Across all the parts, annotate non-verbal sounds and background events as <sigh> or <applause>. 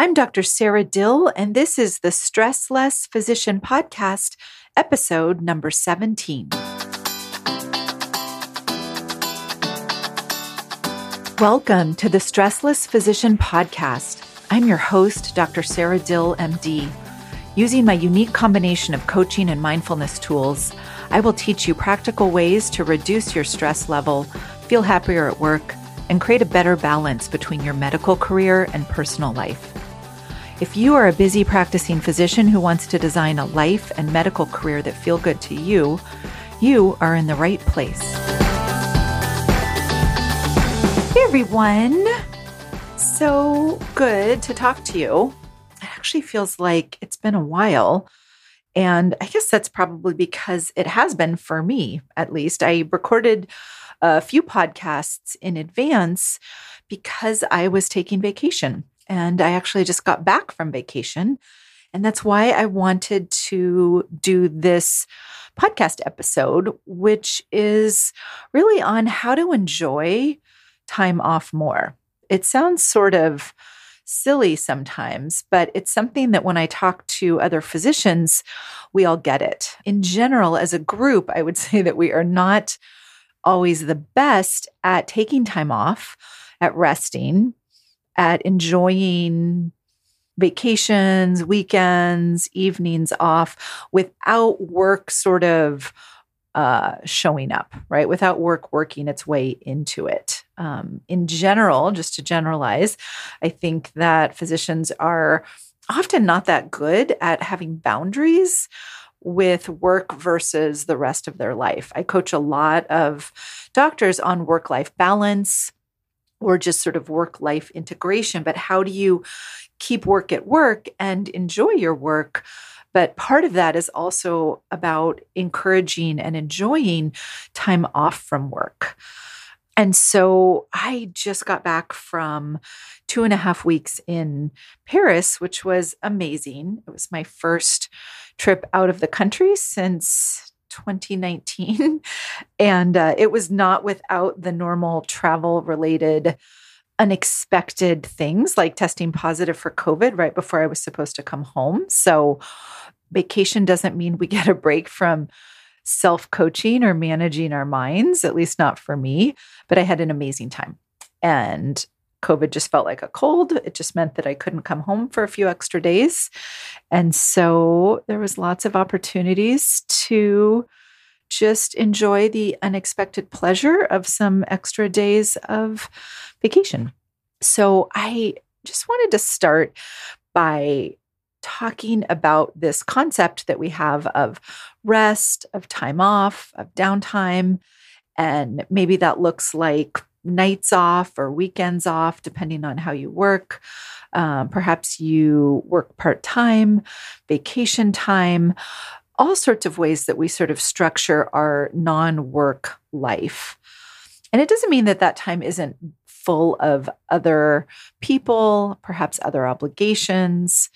I'm Dr. Sara Dill, and this is the Stress Less Physician Podcast, episode number 17. Welcome to the Stressless Physician Podcast. I'm your host, Dr. Sara Dill, MD. Using my unique combination of coaching and mindfulness tools, I will teach you practical ways to reduce your stress level, feel happier at work, and create a better balance between your medical career and personal life. If you are a busy practicing physician who wants to design a life and medical career that feel good to you, you are in the right place. Hey everyone! So good to talk to you. It actually feels like it's been a while. And I guess that's probably because it has been for me, at least. I recorded a few podcasts in advance because I was taking vacation. And I actually just got back from vacation. And that's why I wanted to do this podcast episode, which is really on how to enjoy time off more. It sounds sort of silly sometimes, but it's something that when I talk to other physicians, we all get it. In general, as a group, I would <laughs> say that we are not always the best at taking time off, at resting, at enjoying vacations, weekends, evenings off without work sort of uh, showing up, right? Without work working its way into it. Um, in general, just to generalize, I think that physicians are often not that good at having boundaries with work versus the rest of their life. I coach a lot of doctors on work life balance or just sort of work life integration, but how do you keep work at work and enjoy your work? But part of that is also about encouraging and enjoying time off from work. And so I just got back from two and a half weeks in Paris, which was amazing. It was my first trip out of the country since 2019. <laughs> and uh, it was not without the normal travel related unexpected things like testing positive for COVID right before I was supposed to come home. So, vacation doesn't mean we <laughs> get a break from self coaching or managing our minds, at least not for me. But I had an amazing time. And COVID just felt like a cold. It just meant that I couldn't come home for a few extra days. And so there was lots of opportunities to just enjoy the unexpected pleasure of some extra days of vacation. So I just wanted to start by talking about this concept that we have of rest, of time off, of downtime. And maybe that looks like nights off or weekends off, depending on how you work. Um, perhaps you work part time, vacation time, all sorts of ways that we sort of structure our non work life. And it doesn't mean that that time isn't full of other people, perhaps other obligations.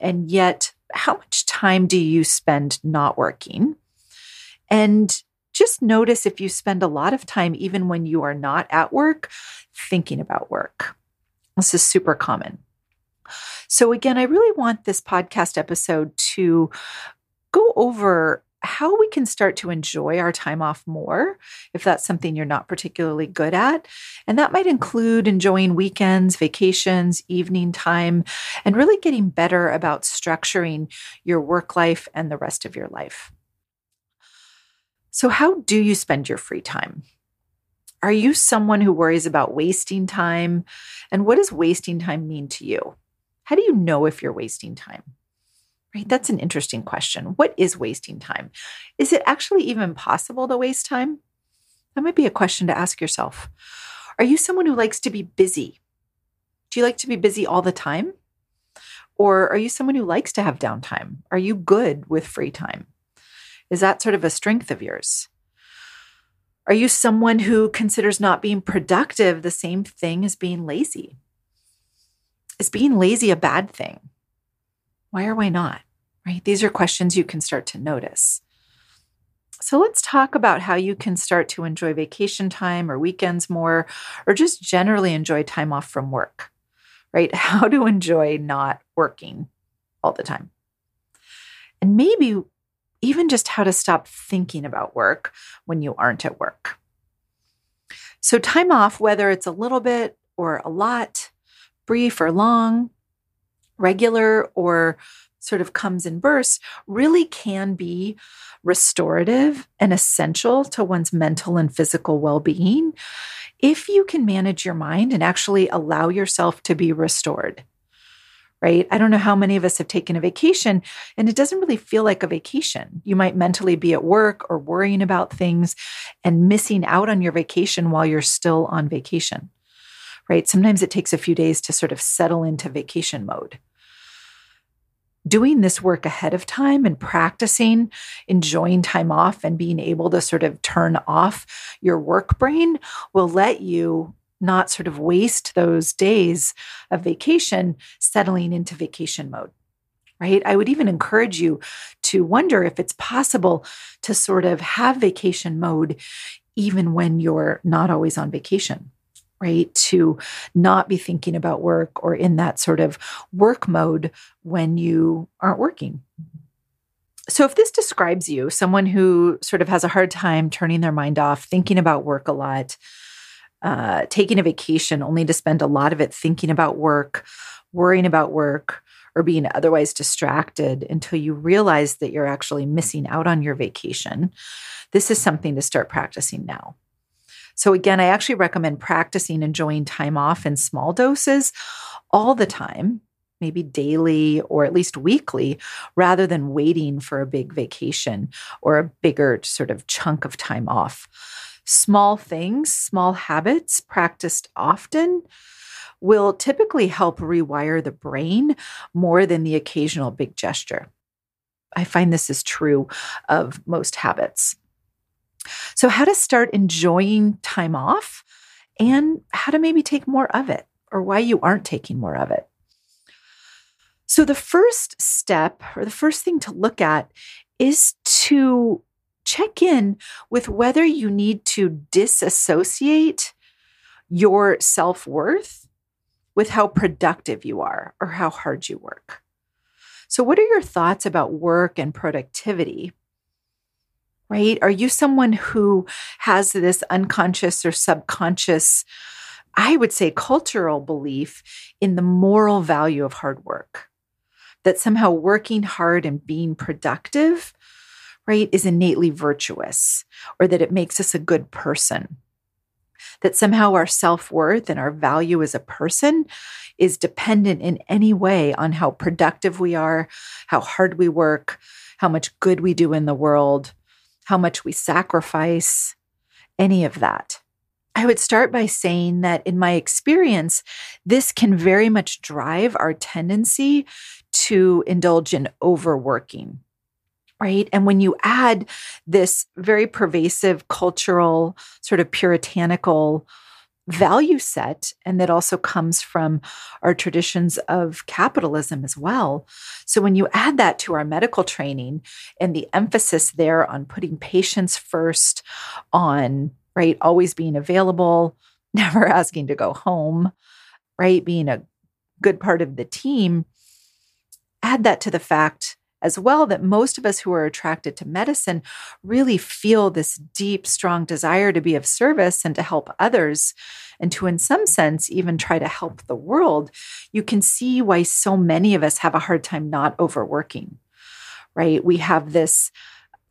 And yet, how much time do you spend not working? And just notice if you spend a lot of time, even when you are not at work, thinking about work. This is super common. So, again, I really want this podcast episode to go over how we can start to enjoy our time off more if that's something you're not particularly good at. And that might include enjoying weekends, vacations, evening time, and really getting better about structuring your work life and the rest of your life. So, how do you spend your free time? Are you someone who worries about wasting time? And what does wasting time mean to you? How do you know if you're wasting time? Right? That's an interesting question. What is wasting time? Is it actually even possible to waste time? That might be a question to ask yourself. Are you someone who likes to be busy? Do you like to be busy all the time? Or are you someone who likes to have downtime? Are you good with free time? Is that sort of a strength of yours? Are you someone who considers not being productive the same thing as being lazy? Is being lazy a bad thing? Why or why not? Right? These are questions you can start to notice. So let's talk about how you can start to enjoy vacation time or weekends more, or just generally enjoy time off from work. right? <laughs> How to enjoy not working all the time. And maybe even just how to stop thinking about work when you aren't at work. So, time off, whether it's a little bit or a lot, brief or long, regular or sort of comes in bursts, really can be restorative and essential to one's mental and physical well being if you can manage your mind and actually allow yourself to be restored. Right? I don't know how many of us have taken a vacation and it doesn't really feel like a vacation. You might mentally be at work or worrying about things and missing out on your vacation while you're still on vacation. Right? Sometimes it takes a few days to sort of settle into vacation mode doing this work ahead of time and practicing enjoying time off and being able to sort of turn off your work brain will let you not sort of waste those days of vacation settling into vacation mode. Right. I would even encourage you to wonder if it's possible to sort of have vacation mode even when you're not always on vacation right? To not be thinking about work or in that sort of work mode when you aren't working. So, if this describes you, someone who sort of has a hard time turning their mind off, thinking about work a lot, uh, taking a vacation only to spend a lot of it thinking about work, worrying about work, or being otherwise distracted until you realize that you're actually missing out on your vacation, this is something to start practicing now. So, again, I actually recommend practicing enjoying time off in small doses all the time, maybe daily or at least weekly, rather than waiting for a big vacation or a bigger sort of chunk of time off. Small things, small habits practiced often will typically help rewire the brain more than the occasional big gesture. I find this is true of most habits. So, how to start enjoying time off and how to maybe take more of it or why you aren't taking more of it. So, the first step or the first thing to look at is to check in with whether you need to disassociate your self worth with how productive you are or how hard you work. So, what are your thoughts about work and productivity? right? Are you someone who has this unconscious or subconscious, I would say, cultural belief in the moral value of hard work? That somehow working hard and being productive, right, is innately virtuous, or that it makes us a good person. That somehow our self worth and our value as a person is dependent in any way on how productive we are, how hard we work, how much good we do in the world, how much we sacrifice, any of that. I would start by saying that in my experience, this can very much drive our tendency to indulge in overworking. Right. And when you add this very pervasive cultural, sort of puritanical value set and that also comes from our traditions of capitalism as well. So when you add that to our medical training and the emphasis there on putting patients first, on right, always being available, <laughs> never asking to go home, right, being a good part of the team, add that to the fact as well that most of us who are attracted to medicine really feel this deep, strong desire to be of service and to help others, and to, in some sense, even try to help the world, you can see why so many of us have a hard time not overworking, right? We have this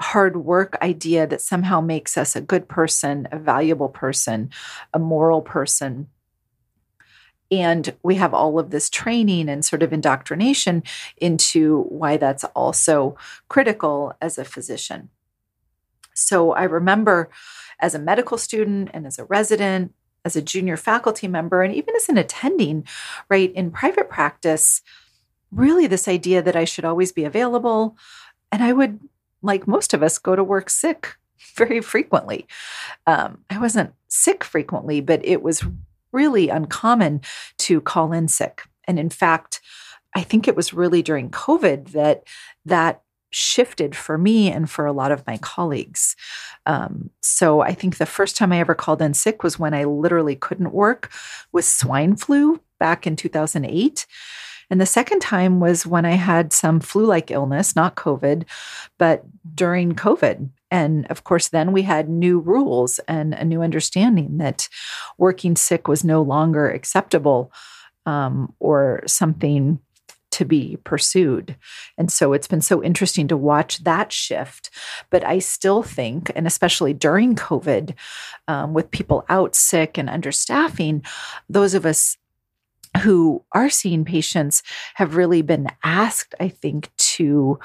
hard work idea that somehow makes us a good person, a valuable person, a moral person. And we have all of this training and sort of indoctrination into why that's also critical as a physician. So I remember as a medical student and as a resident, as a junior faculty member, and even as an attending, right, in private practice, really this idea that I should always be available. And I would, like most of us, go to work sick <laughs> very frequently. Um, I wasn't sick frequently, but it was really uncommon to call in sick. And in fact, I think it was really during COVID that that shifted for me and for a lot of my colleagues. Um, so I think the first time I ever called in sick was when I literally couldn't work with swine flu back in 2008. And the second time was when I had some flu like illness, not COVID, but during COVID. And of course, then we had new rules and a new understanding that working sick was no longer acceptable um, or something to be pursued. And so it's been so interesting to watch that shift. But I still think, and especially during COVID, um, with people out sick and understaffing, those of us who are seeing patients have really been asked, I think, to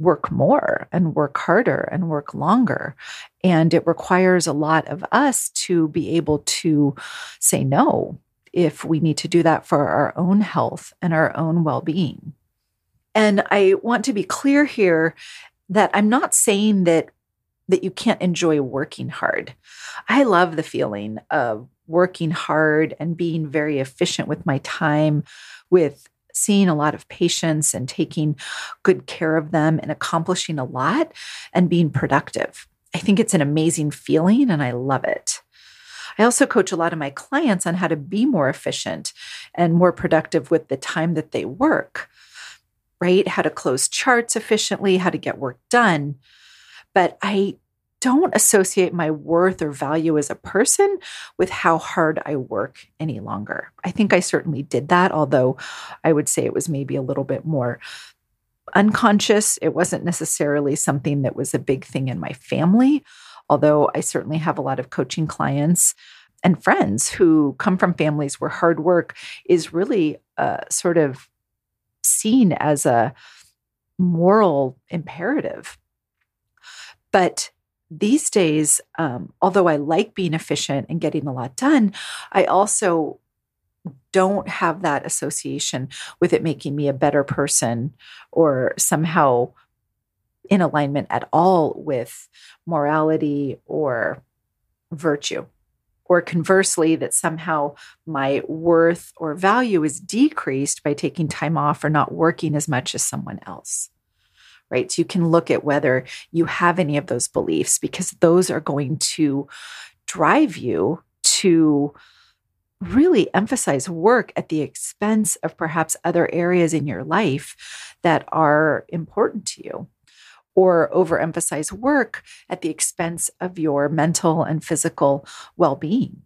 work more and work harder and work longer. And it requires a lot of us to be able to say no if we need to do that for our own health and our own well being. And I want to be clear here that I'm not saying that that you can't enjoy working hard. I love the feeling of working hard and being very efficient with my time, with seeing a lot of patients and taking good care of them and accomplishing a lot and being productive. I think it's an amazing feeling and I love it. I also coach a lot of my clients on how to be more efficient and more productive with the time that they work, right? How to close charts efficiently, how to get work done. But I don't associate my worth or value as a person with how hard I work any longer. I think I certainly did that, although I would say it was maybe a little bit more unconscious. It wasn't necessarily something that was a big thing in my family, although I certainly have a lot of coaching clients and friends who come from families where hard work is really uh, sort of seen as a moral imperative. But these days, um, although I like being efficient and getting a lot done, I also don't have that association with it making me a better person or somehow in alignment at all with morality or virtue. Or conversely, that somehow my worth or value is decreased by taking time off or not working as much as someone else right? So you can look at whether you have any of those beliefs because those are going to drive you to really emphasize work at the expense of perhaps other areas in your life that are important to you or overemphasize work at the expense of your mental and physical well being.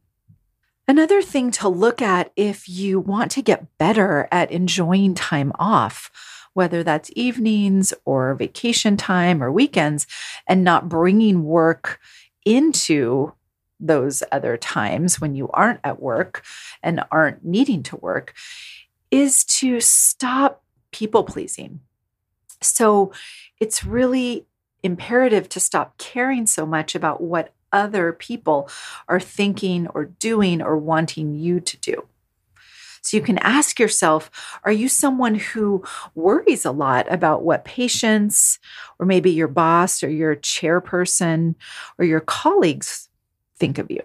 Another thing to look at if you want to get better at enjoying time off whether that's evenings or vacation time or weekends, and not bringing work into those other times when you aren't at work and aren't needing to work, is to stop people pleasing. So it's really imperative to stop caring so much about what other people are thinking or doing or wanting you to do. So you can ask yourself Are you someone who worries a lot about what patients, or maybe your boss, or your chairperson, or your colleagues think of you?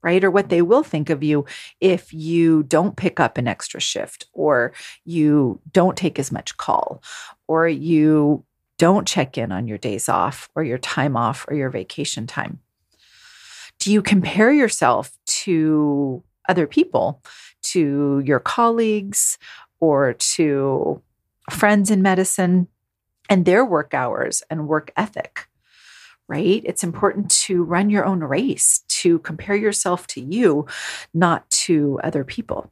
Right? Or what they will think of you if you don't pick up an extra shift, or you don't take as much call, or you don't check in on your days off, or your time off, or your vacation time. Do you compare yourself to other people, to your colleagues or to friends in medicine and their work hours and work ethic, right? It's important to run your own race, to compare yourself to you, not to other people.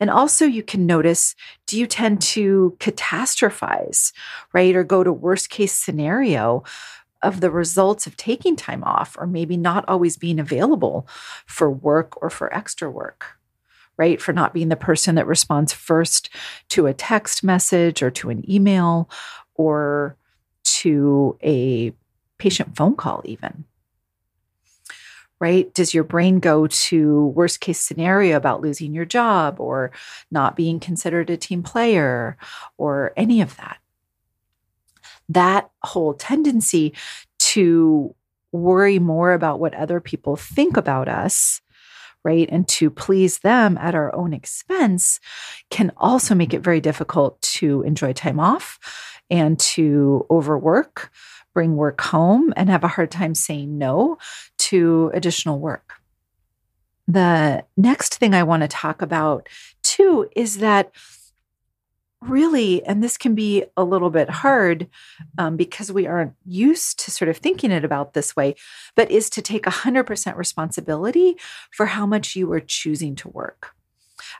And also, you can notice do you tend to catastrophize, right? Or go to worst case scenario of the results of taking time off or maybe not always being available for work or for extra work right? For not being the person that responds first to a text message or to an email or to a patient phone call, even. Right? Does your brain go to worst case scenario about losing your job or not being considered a team player or any of that? that whole tendency to worry more about what other people think about us right? And to please them at our own expense can also make it very difficult to enjoy time off and to overwork bring work home and have a hard time saying no to additional work. The next thing I want to talk about too is that really, and this can be a little bit hard um, because we aren't used to sort of thinking it about this way, but is to take 100% responsibility for how much you are choosing to work.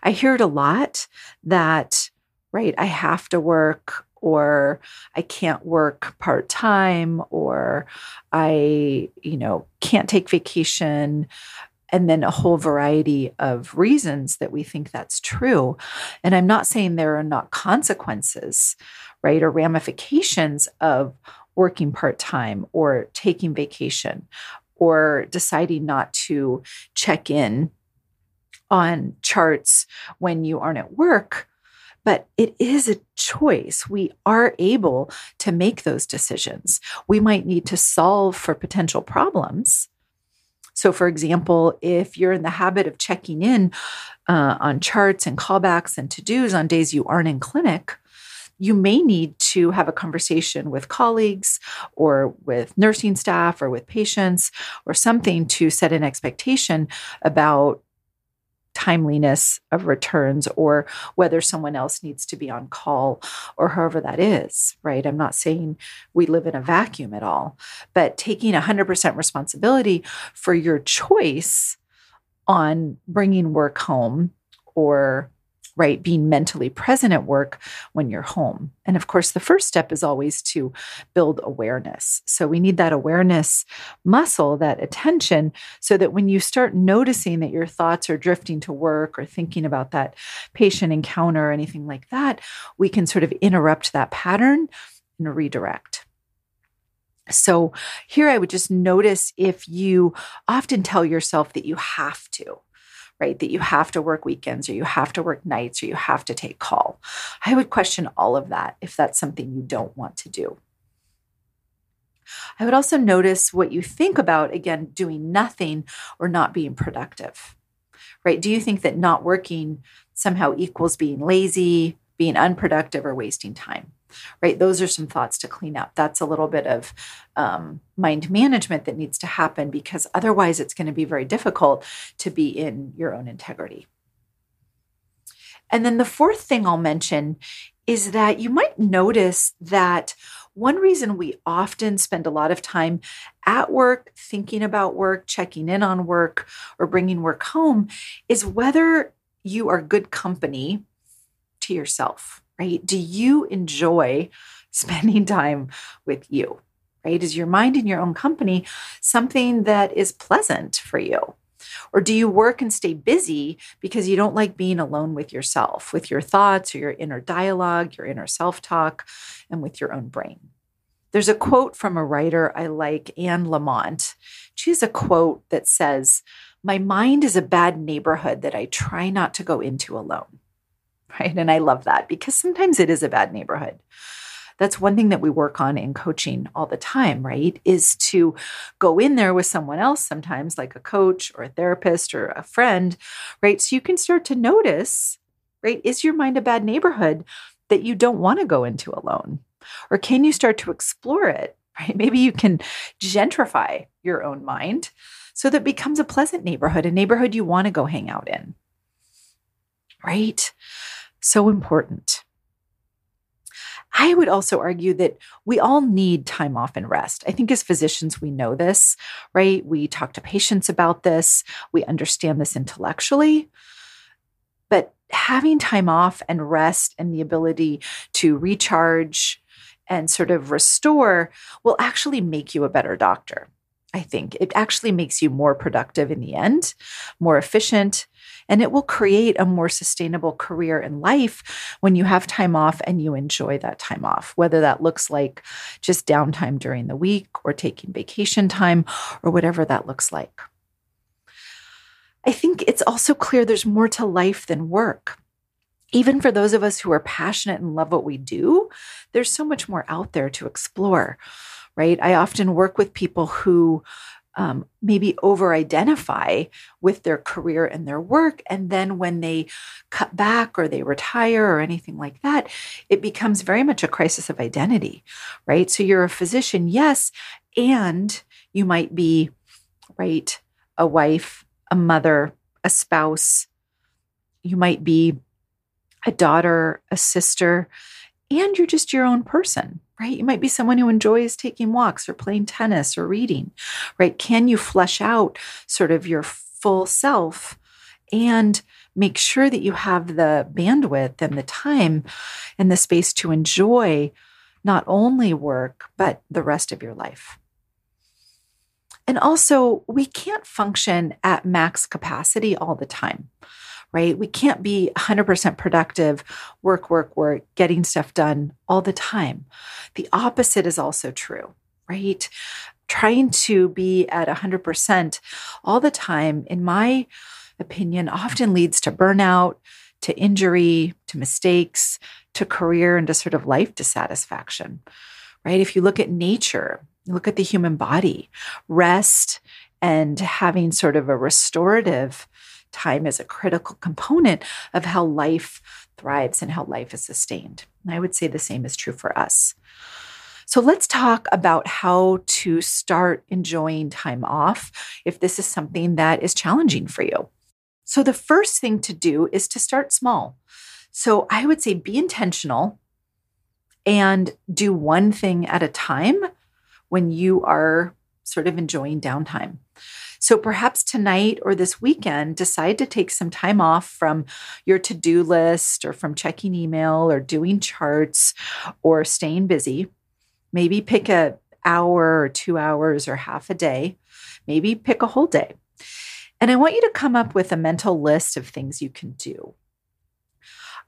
I hear it a lot that, right, I have to work or I can't work part time or I, you know, can't take vacation and then a whole variety of reasons that we think that's true. And I'm not saying there are not consequences, right, or ramifications of working part time or taking vacation or deciding not to check in on charts when you aren't at work. But it is a choice. We are able to make those decisions. We might need to solve for potential problems so, for example, if you're in the habit of checking in uh, on charts and callbacks and to dos on days you aren't in clinic, you may need to have a conversation with colleagues or with nursing staff or with patients or something to set an expectation about timeliness of returns or whether someone else needs to be on call or however that is, right? I'm not saying we live in a vacuum at all, but taking 100% responsibility for your choice on bringing work home or right? Being mentally present at work when you're home. And of course, the first step is always to build awareness. So we need that awareness muscle, that attention, so that when you start noticing that your thoughts are drifting to work or thinking about that patient encounter or anything like that, we can sort of interrupt that pattern and redirect. So, here I would just notice if you often tell yourself that you have to, right? That you have to work weekends or you have to work nights or you have to take call. I would question all of that if that's something you don't want to do. I would also notice what you think about, again, doing nothing or not being productive, right? Do you think that not working somehow equals being lazy, being unproductive, or wasting time? right? Those are some thoughts to clean up. That's a little bit of um, mind management that needs to happen because otherwise it's going to be very difficult to be in your own integrity. And then the fourth thing I'll mention is that you might notice that one reason we often spend a lot of time at work, thinking about work, checking in on work, or bringing work home is whether you are good company to yourself right? Do you enjoy <laughs> spending time with you, right? Is your mind in your own company something that is pleasant for you? Or do you work and stay busy because you don't like being alone with yourself, with your thoughts or your inner dialogue, your inner self talk, and with your own brain? There's a quote from a writer I like, Anne Lamott. She has a quote that says, My mind is a bad neighborhood that I try not to go into alone right? And I love that because sometimes it is a bad neighborhood. That's one thing that we work on in coaching all the time, right? Is to go in there with someone else sometimes, like a coach or a therapist or a friend, right? So you can start to notice, right? Is your mind a bad neighborhood that you don't want to go into alone? Or can you start to explore it, <laughs> right? Maybe you can gentrify your own mind so that becomes a pleasant neighborhood, a neighborhood you want to go hang out in, right? So important. I would also argue that we all need time off and rest. I think as physicians, we know this, right? We talk to patients about this, we understand this intellectually. But having time off and rest and the ability to recharge and sort of restore will actually make you a better doctor. I think it actually makes you more productive in the end, more efficient, and it will create a more sustainable career in life when you have time off and you enjoy that time off, whether that looks like just downtime during the week or taking vacation time or whatever that looks like. I think it's also clear there's more to life than work. Even for those of us who are passionate and love what we do, there's so much more out there to explore, right? I often work with people who um, maybe over identify with their career and their work. And then when they cut back or they retire or anything like that, it becomes very much a crisis of identity, right? So you're a physician, yes, and you might be, right, a wife, a mother, a spouse, you might be a daughter, a sister, and you're just your own person, right? You might be someone who enjoys taking walks or playing tennis or reading, right? Can you flesh out sort of your full self and make sure that you have the bandwidth and the time and the space to enjoy not only work, but the rest of your life? And also, we can't function at max capacity all the time right? We can't be 100% productive, work, work, work, getting stuff done all the time. The opposite is also true, right? Trying to be at 100% all the time, in my opinion, often leads to burnout, to injury, to mistakes, to career, and to sort of life dissatisfaction, right? If you look at nature, look at the human body, rest and having sort of a restorative time is a critical component of how life thrives and how life is sustained. And I would say the same is true for us. So let's talk about how to start enjoying time off if this is something that is challenging for you. So the first thing to do is to start small. So I would say be intentional and do one thing at a time when you are sort of enjoying downtime. So perhaps tonight or this weekend, decide to take some time off from your to do list or from checking email or doing charts or staying busy. Maybe pick a hour or two hours or half a day. Maybe pick a whole day. And I want you to come up with a mental list of things you can do.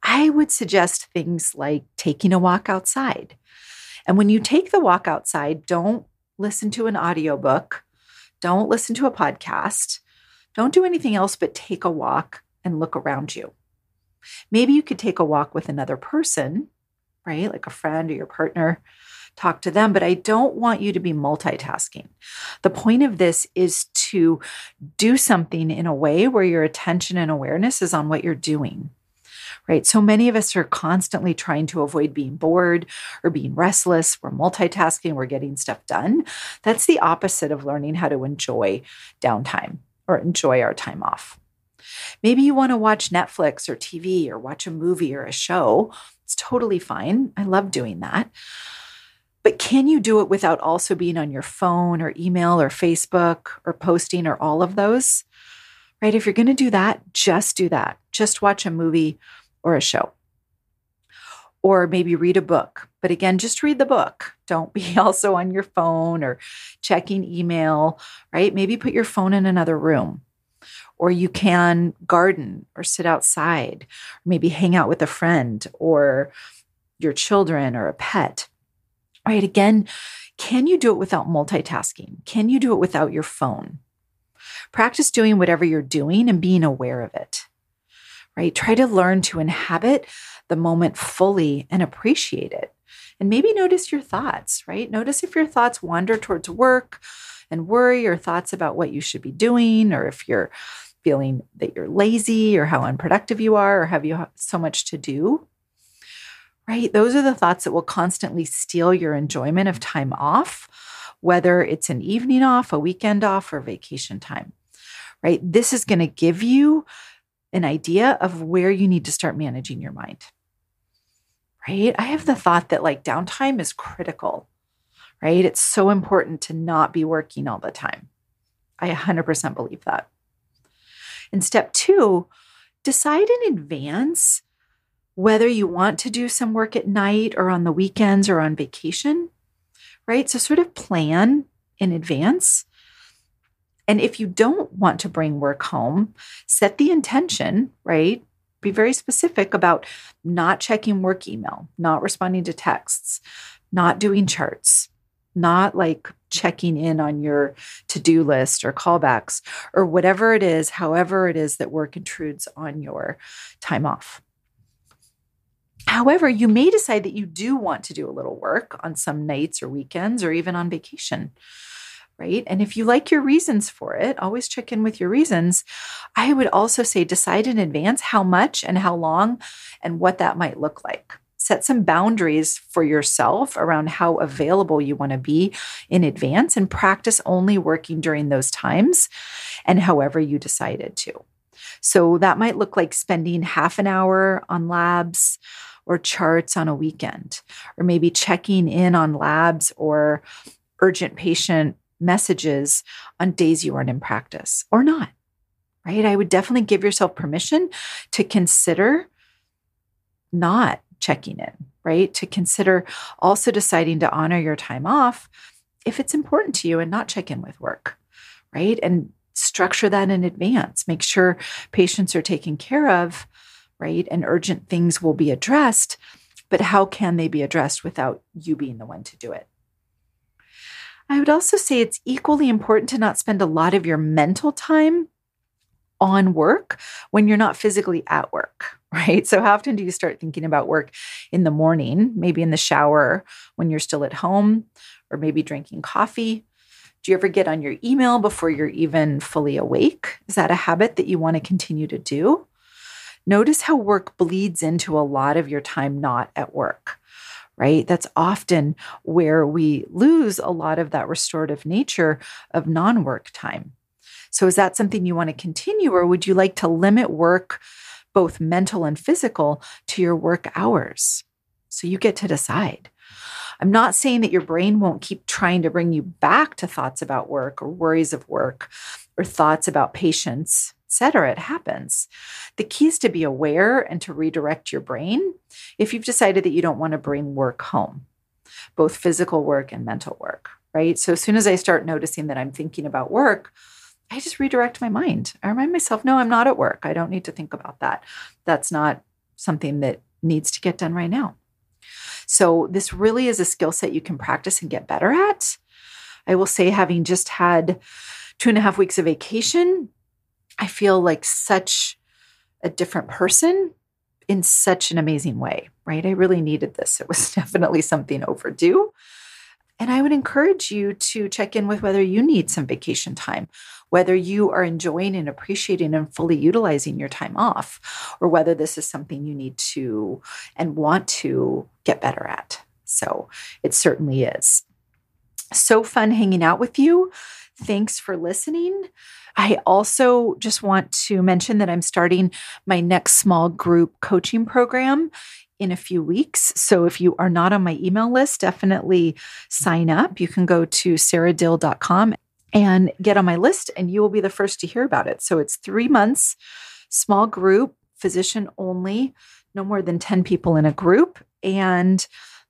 I would suggest things like taking a walk outside. And when you take the walk outside, don't listen to an audiobook don't listen to a podcast. Don't do anything else but take a walk and look around you. Maybe you could take a walk with another person, right? Like a friend or your partner. Talk to them, but I don't want you to be multitasking. The point of this is to do something in a way where your attention and awareness is on what you're doing right? So many of us are constantly trying to avoid being bored or being restless. We're multitasking, we're getting stuff done. That's the opposite of learning how to enjoy downtime or enjoy our time off. Maybe you want to watch Netflix or TV or watch a movie or a show. It's totally fine. I love doing that. But can you do it without also being on your phone or email or Facebook or posting or all of those? Right? If you're going to do that, just do that. Just watch a movie or a show. Or maybe read a book. But again, just read the book. Don't be <laughs> also on your phone or checking email, right? Maybe put your phone in another room. Or you can garden or sit outside, or maybe hang out with a friend or your children or a pet. Right? Again, can you do it without multitasking? Can you do it without your phone? Practice doing whatever you're doing and being aware of it right? Try to learn to inhabit the moment fully and appreciate it. And maybe notice your thoughts, right? Notice if your thoughts wander towards work and worry or thoughts about what you should be doing, or if you're feeling that you're lazy or how unproductive you are, or have you so much to do, right? Those are the thoughts that will constantly steal your enjoyment of time off, whether it's an evening off, a weekend off, or vacation time, right? This is going to give you an idea of where you need to start managing your mind. Right? I have the thought that like downtime is critical, right? It's so important to not be working all the time. I 100% believe that. And step two, decide in advance whether you want to do some work at night or on the weekends or on vacation, right? So, sort of plan in advance and if you don't want to bring work home, set the intention, right? Be very specific about not checking work email, not responding to texts, not doing charts, not like checking in on your to do list or callbacks or whatever it is, however it is that work intrudes on your time off. However, you may decide that you do want to do a little work on some nights or weekends or even on vacation right? And if you like your reasons for it, always check in with your reasons. I would also say decide in advance how much and how long and what that might look like. Set some boundaries for yourself around how available you want to be in advance and practice only working during those times and however you decided to. So that might look like spending half an hour on labs or charts on a weekend, or maybe checking in on labs or urgent patient messages on days you aren't in practice or not, right? I would definitely give yourself permission to consider not checking in, right? To consider also deciding to honor your time off if it's important to you and not check in with work, right? And structure that in advance. Make sure patients are taken care of, right? And urgent things will be addressed. But how can they be addressed without you being the one to do it? I would also say it's equally important to not spend a lot of your mental time on work when you're not physically at work, <laughs> right? So, how often do you start thinking about work in the morning, maybe in the shower when you're still at home, or maybe drinking coffee? Do you ever get on your email before you're even fully awake? Is that a habit that you want to continue to do? Notice how work bleeds into a lot of your time not at work right? That's often where we lose a lot of that restorative nature of non work time. So, is that something you want to continue, or would you like to limit work, both mental and physical, to your work hours? So, you get to decide. I'm not saying that your brain won't keep trying to bring you back to thoughts about work or worries of work or thoughts about patients etc. It happens. The key is to be aware and to redirect your brain if you've decided that you don't want to bring work home, both physical work and mental work, right? So as soon as I start noticing that I'm thinking about work, I just redirect my mind. I remind myself, no, I'm not at work. I don't need to think about that. That's not something that needs to get done right now. So, this really is a skill set you can practice and get better at. I will say, having just had two and a half weeks of vacation, I feel like such a different person in such an amazing way, right? I really needed this. It was <laughs> definitely something overdue. And I would encourage you to check in with whether you need some vacation time, whether you are enjoying and appreciating and fully utilizing your time off, or whether this is something you need to and want to get better at. So it certainly is. So fun hanging out with you. Thanks for listening. I also just want to mention that I'm starting my next small group coaching program in a few weeks. So if you are not on my email list, definitely sign up. You can go to saradill.com and get on my list, and you will be the first to hear about it. So it's three months, small group, physician only, no more than 10 people in a group. And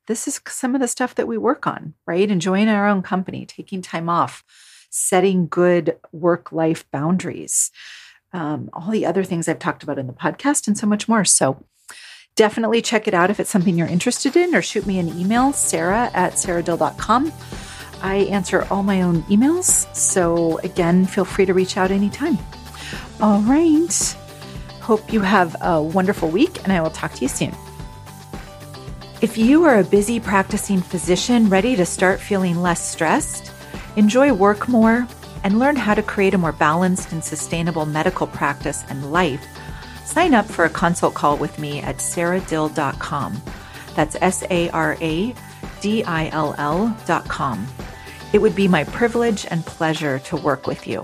this is some of the stuff that we work on, right? Enjoying our own company, taking time off setting good work life boundaries, um, all the other things I've talked about in the podcast, and so much more. So, definitely check it out if it's something you're interested in, or shoot me an email, sara at saradill.com. I answer all my own emails. So, again, feel free to reach out anytime. All right. Hope you have a wonderful week, and I will talk to you soon. If you are a busy practicing physician ready to start feeling less stressed, enjoy work more, and learn how to create a more balanced and sustainable medical practice and life, sign up for a consult call with me at saradill.com. That's S A R A D I L L.com. It would be my privilege and pleasure to work with you.